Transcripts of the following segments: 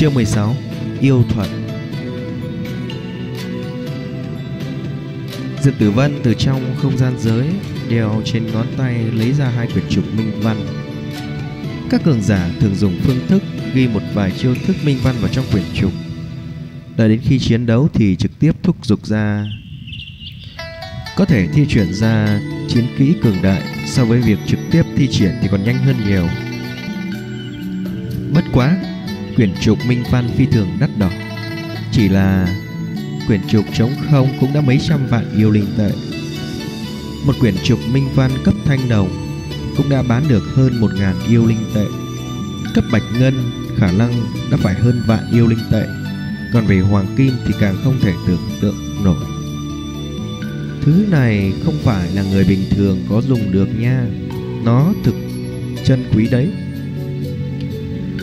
Chương 16 Yêu thuật Diệp Tử Vân từ trong không gian giới đeo trên ngón tay lấy ra hai quyển trục minh văn. Các cường giả thường dùng phương thức ghi một vài chiêu thức minh văn vào trong quyển trục. Đợi đến khi chiến đấu thì trực tiếp thúc giục ra. Có thể thi chuyển ra chiến kỹ cường đại so với việc trực tiếp thi triển thì còn nhanh hơn nhiều. Bất quá, quyển trục minh văn phi thường đắt đỏ. Chỉ là quyển trục trống không cũng đã mấy trăm vạn yêu linh tệ. Một quyển trục minh văn cấp thanh đồng cũng đã bán được hơn một ngàn yêu linh tệ. Cấp bạch ngân, khả năng đã phải hơn vạn yêu linh tệ. Còn về hoàng kim thì càng không thể tưởng tượng nổi. Thứ này không phải là người bình thường có dùng được nha. Nó thực chân quý đấy.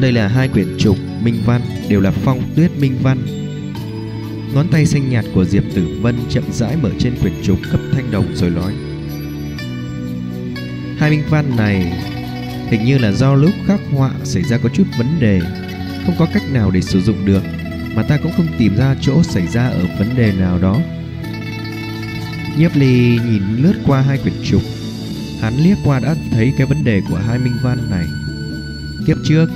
Đây là hai quyển trục minh văn, đều là phong tuyết minh văn. Ngón tay xanh nhạt của Diệp Tử Vân chậm rãi mở trên quyển trục cấp thanh đồng rồi nói, Hai minh văn này, hình như là do lúc khắc họa xảy ra có chút vấn đề, Không có cách nào để sử dụng được, Mà ta cũng không tìm ra chỗ xảy ra ở vấn đề nào đó. Nhiếp ly nhìn lướt qua hai quyển trục. Hắn liếc qua đã thấy cái vấn đề của hai minh văn này. Kiếp trước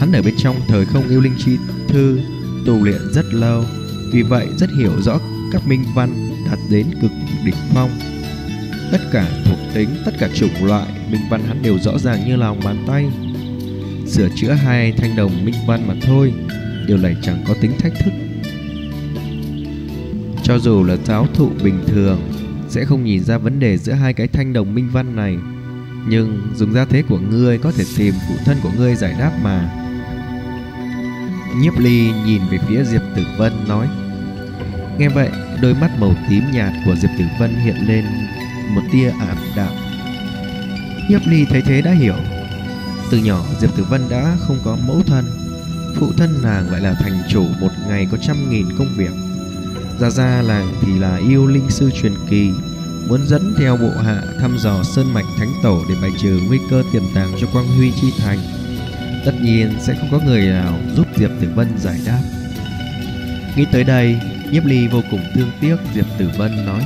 Hắn ở bên trong thời không yêu linh chi thư tu luyện rất lâu vì vậy rất hiểu rõ các minh văn đạt đến cực đỉnh phong. Tất cả thuộc tính, tất cả chủng loại minh văn hắn đều rõ ràng như lòng bàn tay. Sửa chữa hai thanh đồng minh văn mà thôi, điều này chẳng có tính thách thức. Cho dù là giáo thụ bình thường sẽ không nhìn ra vấn đề giữa hai cái thanh đồng minh văn này, nhưng dùng gia thế của ngươi có thể tìm phụ thân của ngươi giải đáp mà. Nhiếp ly nhìn về phía Diệp Tử Vân nói, Nghe vậy, đôi mắt màu tím nhạt của Diệp Tử Vân hiện lên một tia ảm đạm. Nhiếp ly thấy thế đã hiểu. Từ nhỏ, Diệp Tử Vân đã không có mẫu thân. Phụ thân nàng lại là thành chủ một ngày có trăm nghìn công việc. Ra ra là thì là yêu linh sư truyền kỳ, Muốn dẫn theo bộ hạ thăm dò sơn mạch thánh tổ Để bài trừ nguy cơ tiềm tàng cho quang huy chi thành. Tất nhiên sẽ không có người nào giúp Diệp Tử Vân giải đáp. Nghĩ tới đây, Nhiếp Ly vô cùng thương tiếc, Diệp Tử Vân nói,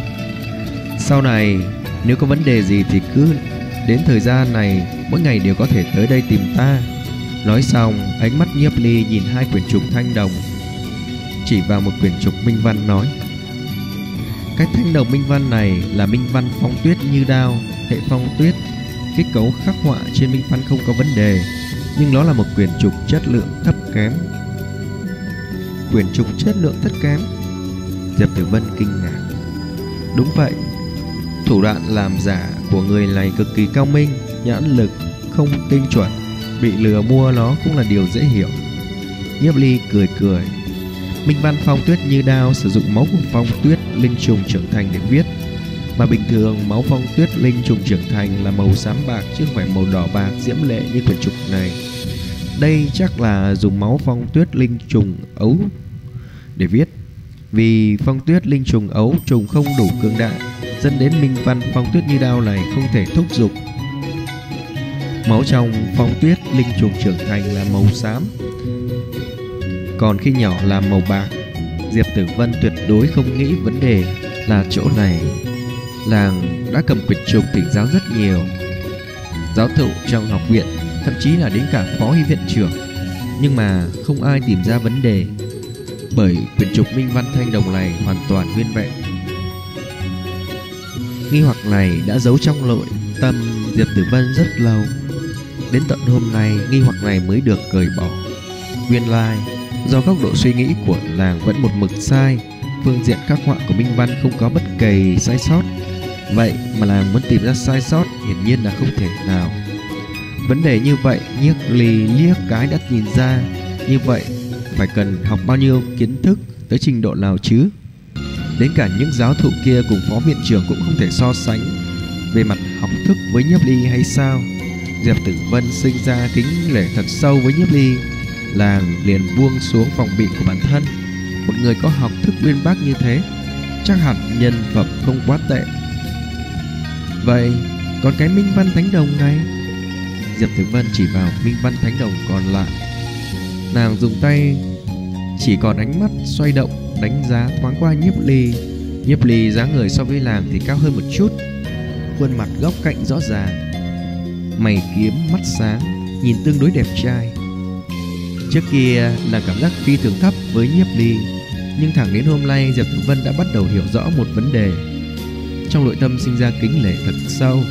Sau này, nếu có vấn đề gì thì cứ đến thời gian này, Mỗi ngày đều có thể tới đây tìm ta. Nói xong, ánh mắt Nhiếp Ly nhìn hai quyển trục thanh đồng. Chỉ vào một quyển trục minh văn nói, Cái thanh đồng minh văn này là minh văn phong tuyết như đao, Hệ phong tuyết Kết cấu khắc họa trên minh văn không có vấn đề nhưng nó là một quyển trục chất lượng thấp kém. Quyển trục chất lượng thấp kém? Diệp Tử Vân kinh ngạc. Đúng vậy, thủ đoạn làm giả của người này cực kỳ cao minh, nhãn lực không tinh chuẩn, bị lừa mua nó cũng là điều dễ hiểu. Nhiếp Ly cười cười. Minh Văn Phong Tuyết như đao sử dụng máu của Phong Tuyết linh trùng trưởng thành để viết mà bình thường máu phong tuyết linh trùng trưởng thành là màu xám bạc chứ không phải màu đỏ bạc diễm lệ như quyển trục này. Đây chắc là dùng máu phong tuyết linh trùng ấu để viết. Vì phong tuyết linh trùng ấu trùng không đủ cường đại, dẫn đến minh văn phong tuyết như đao này không thể thúc giục. Máu trong phong tuyết linh trùng trưởng thành là màu xám. Còn khi nhỏ là màu bạc, Diệp Tử Vân tuyệt đối không nghĩ vấn đề là chỗ này làng đã cầm quyền trục tỉnh giáo rất nhiều. Giáo thụ trong học viện, thậm chí là đến cả phó hy viện trưởng. Nhưng mà không ai tìm ra vấn đề, bởi quyển trục minh văn thanh đồng này hoàn toàn nguyên vẹn. Nghi hoặc này đã giấu trong nội tâm diệp tử vân rất lâu. Đến tận hôm nay, nghi hoặc này mới được cởi bỏ. Nguyên lai, do góc độ suy nghĩ của làng vẫn một mực sai, phương diện các họa của minh văn không có bất kỳ sai sót. Vậy mà là muốn tìm ra sai sót, hiển nhiên là không thể nào. Vấn đề như vậy, nhiếc lì liếc cái đã nhìn ra. Như vậy, phải cần học bao nhiêu kiến thức tới trình độ nào chứ? Đến cả những giáo thụ kia cùng phó viện trưởng cũng không thể so sánh Về mặt học thức với nhiếp ly hay sao? Diệp Tử Vân sinh ra kính lễ thật sâu với nhiếp ly Làng liền buông xuống phòng bị của bản thân. Một người có học thức uyên bác như thế, Chắc hẳn nhân phẩm không quá tệ. Vậy còn cái minh văn thánh đồng này. Diệp Tử Vân chỉ vào minh văn thánh đồng còn lại. Nàng dùng tay, Chỉ còn ánh mắt xoay động, Đánh giá thoáng qua nhiếp ly. Nhiếp ly dáng người so với làng thì cao hơn một chút, Khuôn mặt góc cạnh rõ ràng, Mày kiếm mắt sáng, Nhìn tương đối đẹp trai. Trước kia là cảm giác phi thường thấp với nhiếp ly, Nhưng thẳng đến hôm nay, Diệp Tử Vân đã bắt đầu hiểu rõ một vấn đề. Trong nội tâm sinh ra kính lệ thật sâu.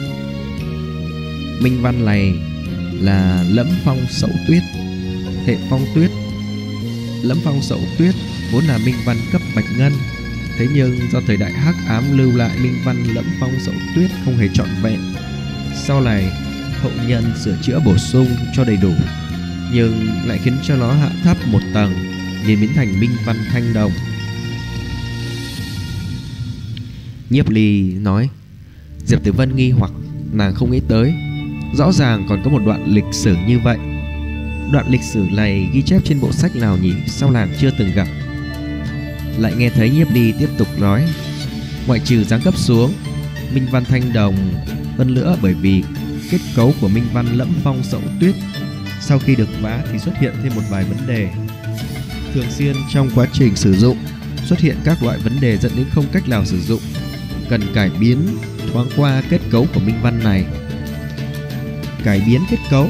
Minh văn này là lẫm phong sậu tuyết, Hệ phong tuyết. Lẫm phong sậu tuyết vốn là minh văn cấp bạch ngân. Thế nhưng do thời đại hắc ám lưu lại, minh văn lẫm phong sậu tuyết không hề trọn vẹn. Sau này, hậu nhân sửa chữa bổ sung cho đầy đủ, Nhưng lại khiến cho nó hạ thấp một tầng Nên biến thành minh văn thanh đồng. Nhiếp ly nói, Diệp Tử Vân nghi hoặc nàng không nghĩ tới. Rõ ràng còn có một đoạn lịch sử như vậy. Đoạn lịch sử này ghi chép trên bộ sách nào nhỉ? Sao nàng chưa từng gặp? Lại nghe thấy nhiếp ly tiếp tục nói, Ngoại trừ giáng cấp xuống, Minh văn thanh đồng Hơn nữa bởi vì kết cấu của minh văn lẫm phong sậu tuyết, Sau khi được vá thì xuất hiện thêm một vài vấn đề. Thường xuyên trong quá trình sử dụng, Xuất hiện các loại vấn đề dẫn đến không cách nào sử dụng. Cần cải biến thoáng qua kết cấu của minh văn này. Cải biến kết cấu?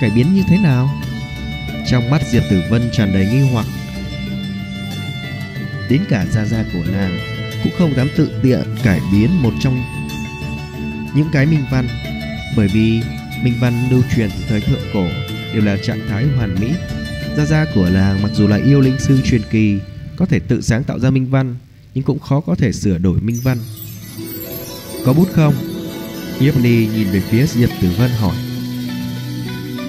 Cải biến như thế nào? Trong mắt Diệp Tử Vân tràn đầy nghi hoặc. Đến cả gia gia của nàng Cũng không dám tự tiện cải biến một trong những cái minh văn, Bởi vì minh văn lưu truyền từ thời thượng cổ Đều là trạng thái hoàn mỹ. Gia gia của làng mặc dù là yêu linh sư truyền kỳ, Có thể tự sáng tạo ra minh văn nhưng cũng khó có thể sửa đổi minh văn. Có bút không? Nhiếp Ly nhìn về phía Diệp Tử Vân hỏi.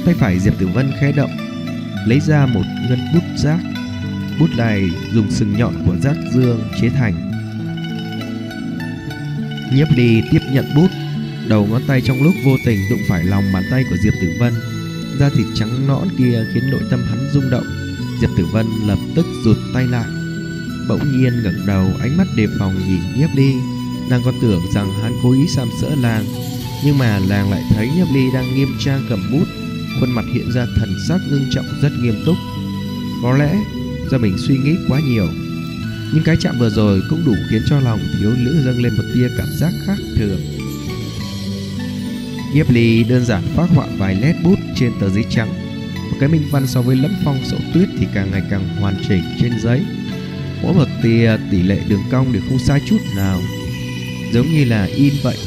Tay phải Diệp Tử Vân khẽ động, Lấy ra một ngân bút rác. Bút này dùng sừng nhọn của rác dương chế thành. Nhiếp Ly tiếp nhận bút, Đầu ngón tay trong lúc vô tình đụng phải lòng bàn tay của Diệp Tử Vân. Da thịt trắng nõn kia khiến nội tâm hắn rung động. Diệp Tử Vân lập tức rụt tay lại. Bỗng nhiên ngẩng đầu, ánh mắt đề phòng nhìn Nhiếp Ly. Nàng còn tưởng rằng hắn cố ý sàm sỡ làng, Nhưng mà làng lại thấy Nhiếp Ly đang nghiêm trang cầm bút, Khuôn mặt hiện ra thần sắc ngưng trọng rất nghiêm túc. Có lẽ do mình suy nghĩ quá nhiều, Nhưng cái chạm vừa rồi cũng đủ khiến cho lòng thiếu nữ dâng lên một tia cảm giác khác thường. Nhiếp Ly đơn giản phát họa vài nét bút trên tờ giấy trắng, Một cái minh văn so với lẫm phong sậu tuyết thì càng ngày càng hoàn chỉnh trên giấy. Mỗi một tia tỷ lệ đường cong đều không sai chút nào. Giống như là in vậy,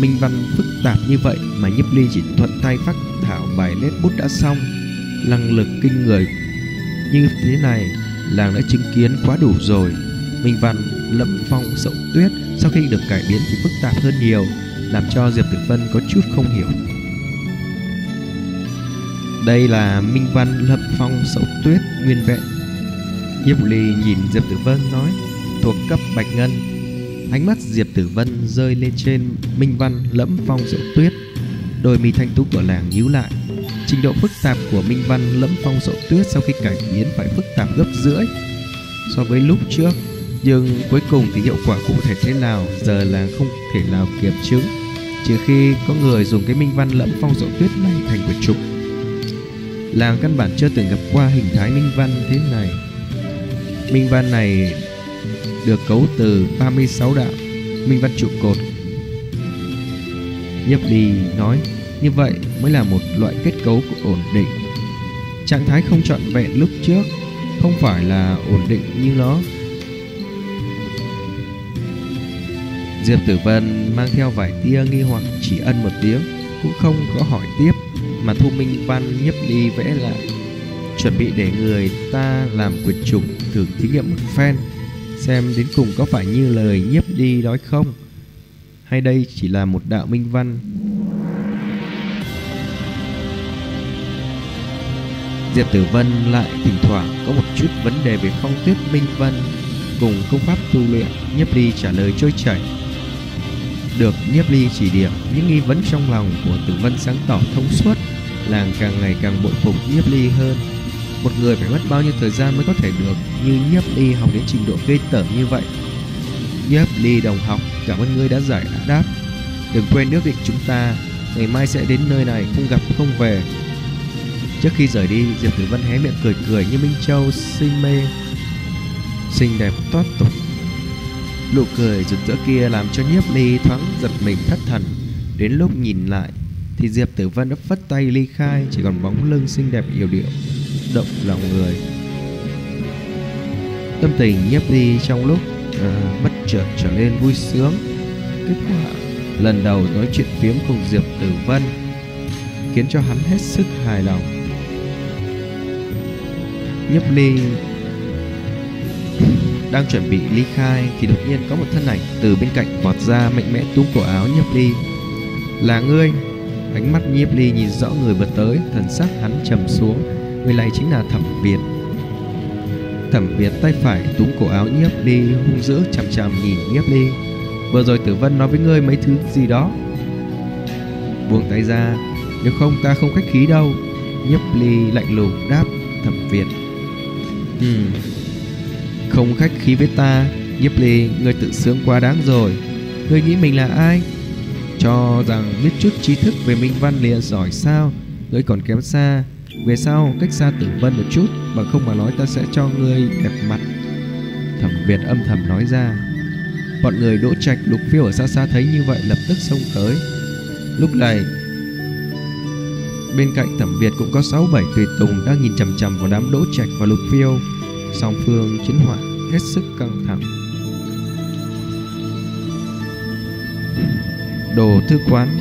minh văn phức tạp như vậy mà nhiếp ly chỉ thuận tay phát thảo bài nét bút đã xong năng lực kinh người. Như thế này, làng đã chứng kiến quá đủ rồi. Minh văn lẫm phong sậu tuyết, sau khi được cải biến thì phức tạp hơn nhiều, làm cho diệp tử vân có chút không hiểu. Đây là minh văn lẫm phong sậu tuyết nguyên vẹn nhiếp ly nhìn diệp tử vân nói, thuộc cấp bạch ngân. Ánh mắt Diệp Tử Vân rơi lên trên Minh Văn lẫm phong diệu tuyết. Đôi mi thanh tú của làng nhíu lại. Trình độ phức tạp của Minh Văn lẫm phong diệu tuyết Sau khi cải biến phải phức tạp gấp rưỡi. So với lúc trước, Nhưng cuối cùng thì hiệu quả cụ thể thế nào Giờ là không thể nào kiểm chứng, Trừ khi có người dùng cái Minh Văn lẫm phong diệu tuyết này thành quyển trục Làng căn bản chưa từng gặp qua hình thái Minh Văn thế này. Minh Văn này được cấu từ 36 đạo, minh văn trụ cột. Nhấp đi nói, như vậy mới là một loại kết cấu ổn định. Trạng thái không trọn vẹn lúc trước không phải là ổn định như nó. Diệp Tử Vân mang theo vài tia nghi hoặc chỉ ân một tiếng, cũng không có hỏi tiếp, mà Thu Minh Văn nhấp đi vẽ lại chuẩn bị để người ta làm quyệt trục thử thí nghiệm một phen, Xem đến cùng có phải như lời nhiếp đi nói không, Hay đây chỉ là một đạo minh văn. Diệp Tử Vân lại thỉnh thoảng có một chút vấn đề về phong tuyết minh văn, Cùng công pháp tu luyện, Nhiếp Ly trả lời trôi chảy. Được Nhiếp Ly chỉ điểm, Những nghi vấn trong lòng của Tử Vân sáng tỏ thông suốt, Làng càng ngày càng bội phục Nhiếp Ly hơn một người phải mất bao nhiêu thời gian mới có thể được như nhiếp ly học đến trình độ ghê tởm như vậy? Nhiếp ly đồng học, cảm ơn ngươi đã giải đã đáp. Đừng quên ước định chúng ta, ngày mai sẽ đến nơi này, không gặp, không về. Trước khi rời đi, Diệp Tử Vân hé miệng cười cười như Minh Châu xinh mê. Xinh đẹp toát tục. Nụ cười rực rỡ kia làm cho nhiếp ly thoáng giật mình thất thần. Đến lúc nhìn lại, Thì Diệp Tử Vân đã phất tay ly khai, Chỉ còn bóng lưng xinh đẹp yêu điệu. Động lòng người. Tâm tình nhiếp ly trong lúc à, bất chợt trở nên vui sướng. Kết quả lần đầu nói chuyện phiếm cùng Diệp Tử Vân Khiến cho hắn hết sức hài lòng. Nhiếp ly đang chuẩn bị ly khai thì đột nhiên có một thân ảnh từ bên cạnh vọt ra mạnh mẽ túm cổ áo nhiếp ly. Là ngươi. Ánh mắt nhiếp ly nhìn rõ người vừa tới thần sắc hắn trầm xuống người này chính là thẩm việt. Thẩm việt tay phải túm cổ áo nhiếp ly hung dữ chằm chằm nhìn nhiếp ly vừa rồi tử vân nói với ngươi mấy thứ gì đó. Buông tay ra, nếu không ta không khách khí đâu. Nhiếp ly lạnh lùng đáp, thẩm việt. Hmm không khách khí với ta, Nhiếp ly, Ngươi tự sướng quá đáng rồi. Ngươi nghĩ mình là ai? Cho rằng biết chút trí thức về minh văn liền giỏi sao? Ngươi còn kém xa về sau, cách xa tử vân một chút, Bằng không mà nói ta sẽ cho ngươi đẹp mặt. Thẩm Việt âm thầm nói ra. Bọn người đỗ trạch lục phiêu ở xa xa thấy như vậy, lập tức xông tới. Lúc này, Bên cạnh thẩm Việt cũng có 6-7 tùy tùng đang nhìn chằm chằm vào đám đỗ trạch và lục phiêu. Song phương chiến hỏa hết sức căng thẳng. Đồ thư quán,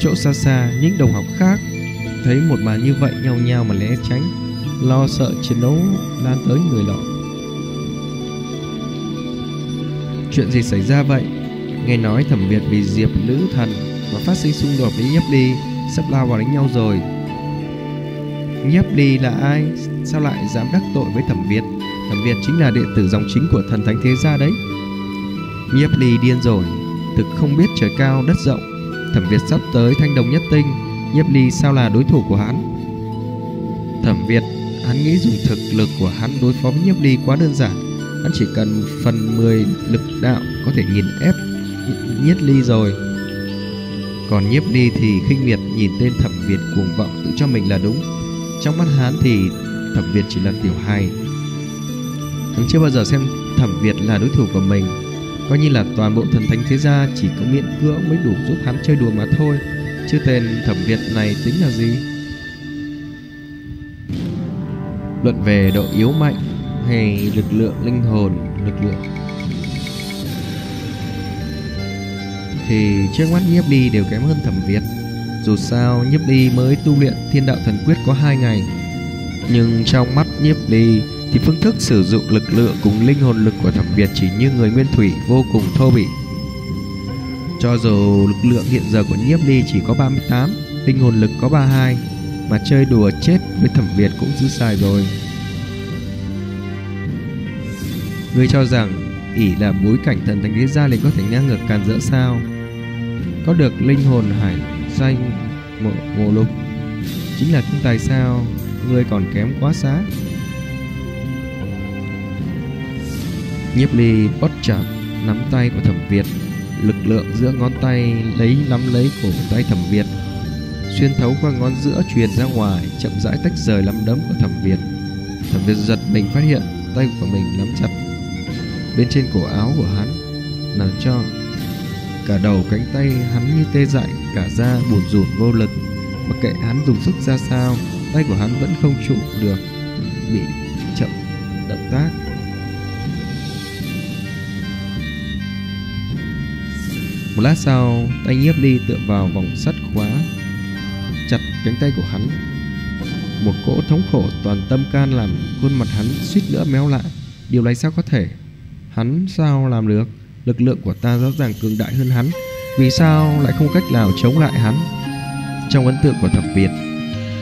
chỗ xa xa, những đồng học khác thấy một màn như vậy nhau nhau mà né tránh, lo sợ chiến đấu lan tới người lọ. Chuyện gì xảy ra vậy? Nghe nói thẩm việt vì diệp nữ thần mà phát sinh xung đột với nhiếp ly, sắp lao vào đánh nhau rồi. Nhiếp ly là ai? Sao lại dám đắc tội với thẩm việt Thẩm Việt chính là đệ tử dòng chính của thần thánh thế gia đấy. Nhiếp ly điên rồi, Thực không biết trời cao đất rộng. Thẩm Việt sắp tới thanh đồng nhất tinh Nhiếp ly sao là đối thủ của hắn? Thẩm Việt, Hắn nghĩ dùng thực lực của hắn đối phó với nhiếp ly quá đơn giản. Hắn chỉ cần phần 10 lực đạo Có thể nghiền ép nhiếp ly rồi. Còn nhiếp ly thì khinh miệt Nhìn tên thẩm Việt cuồng vọng tự cho mình là đúng. Trong mắt hắn thì thẩm Việt chỉ là tiểu hài. Hắn chưa bao giờ xem Thẩm Việt là đối thủ của mình. Coi như là toàn bộ thần thánh thế gia Chỉ có miễn cưỡng mới đủ giúp hắn chơi đùa mà thôi. Chứ tên Thẩm Việt này tính là gì? Luận về độ yếu mạnh Hay lực lượng linh hồn, Lực lượng? Thì trước mắt nhiếp ly đều kém hơn Thẩm Việt Dù sao, nhiếp ly mới tu luyện thiên đạo thần quyết có 2 ngày. Nhưng trong mắt nhiếp ly thì phương thức sử dụng lực lượng cùng linh hồn lực của thẩm Việt chỉ như người nguyên thủy vô cùng thô bỉ. Cho dù lực lượng hiện giờ của nhiếp ly chỉ có 38, tinh hồn lực có 32, mà chơi đùa chết với thẩm Việt cũng dư xài rồi. Ngươi cho rằng ỷ là bối cảnh thần thánh thế gia liền có thể ngang ngược càn rỡ sao? Có được linh hồn hải danh mộ, mộ lục chính là thiên tài sao? Ngươi còn kém quá xá. Nhiếp ly bót chặt nắm tay của thẩm Việt Lực lượng giữa ngón tay lấy nắm lấy cổ tay thẩm Việt. Xuyên thấu qua ngón giữa truyền ra ngoài, Chậm rãi tách rời nắm đấm của thẩm Việt. Thẩm Việt giật mình phát hiện Tay của mình nắm chặt Bên trên cổ áo của hắn. Làm cho cả đầu cánh tay hắn như tê dại, Cả da buồn rủn vô lực. Mặc kệ hắn dùng sức ra sao, Tay của hắn vẫn không trụ được, Bị chậm động tác. Một lát sau, tay nhiếp đi tựa vào vòng sắt khóa chặt cánh tay của hắn. Một cỗ thống khổ toàn tâm can làm khuôn mặt hắn suýt nữa méo lại. Điều này sao có thể? Hắn sao làm được? Lực lượng của ta rõ ràng cường đại hơn hắn. Vì sao lại không cách nào chống lại hắn? Trong ấn tượng của thập Việt,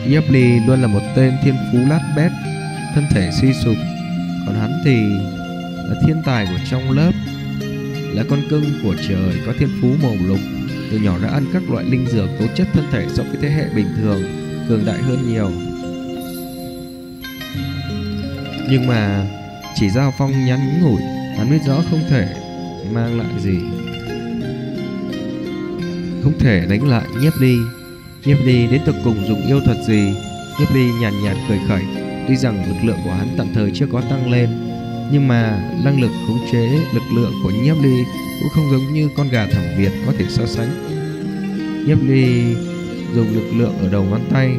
Nhiếp Ly luôn là một tên thiên phú lát bét, thân thể suy sụp. Còn hắn thì là thiên tài của trong lớp là con cưng của trời có thiên phú màu lục. Từ nhỏ đã ăn các loại linh dược tố chất thân thể so với thế hệ bình thường cường đại hơn nhiều. Nhưng mà chỉ giao phong nhắn ngủi hắn biết rõ không thể mang lại gì. Không thể đánh lại nhiếp ly. Nhiếp ly đến tận cùng dùng yêu thuật gì? Nhiếp Ly nhàn nhạt, nhạt cười khẩy Tuy rằng lực lượng của hắn tạm thời chưa có tăng lên. Nhưng mà năng lực khống chế, lực lượng của Nhiếp Ly Cũng không giống như con gà thẩm Việt có thể so sánh. Nhiếp Ly dùng lực lượng ở đầu ngón tay,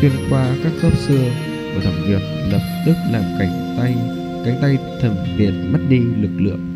Xuyên qua các khớp xương của thẩm Việt, Lập tức làm cánh tay Cánh tay thẩm Việt mất đi lực lượng.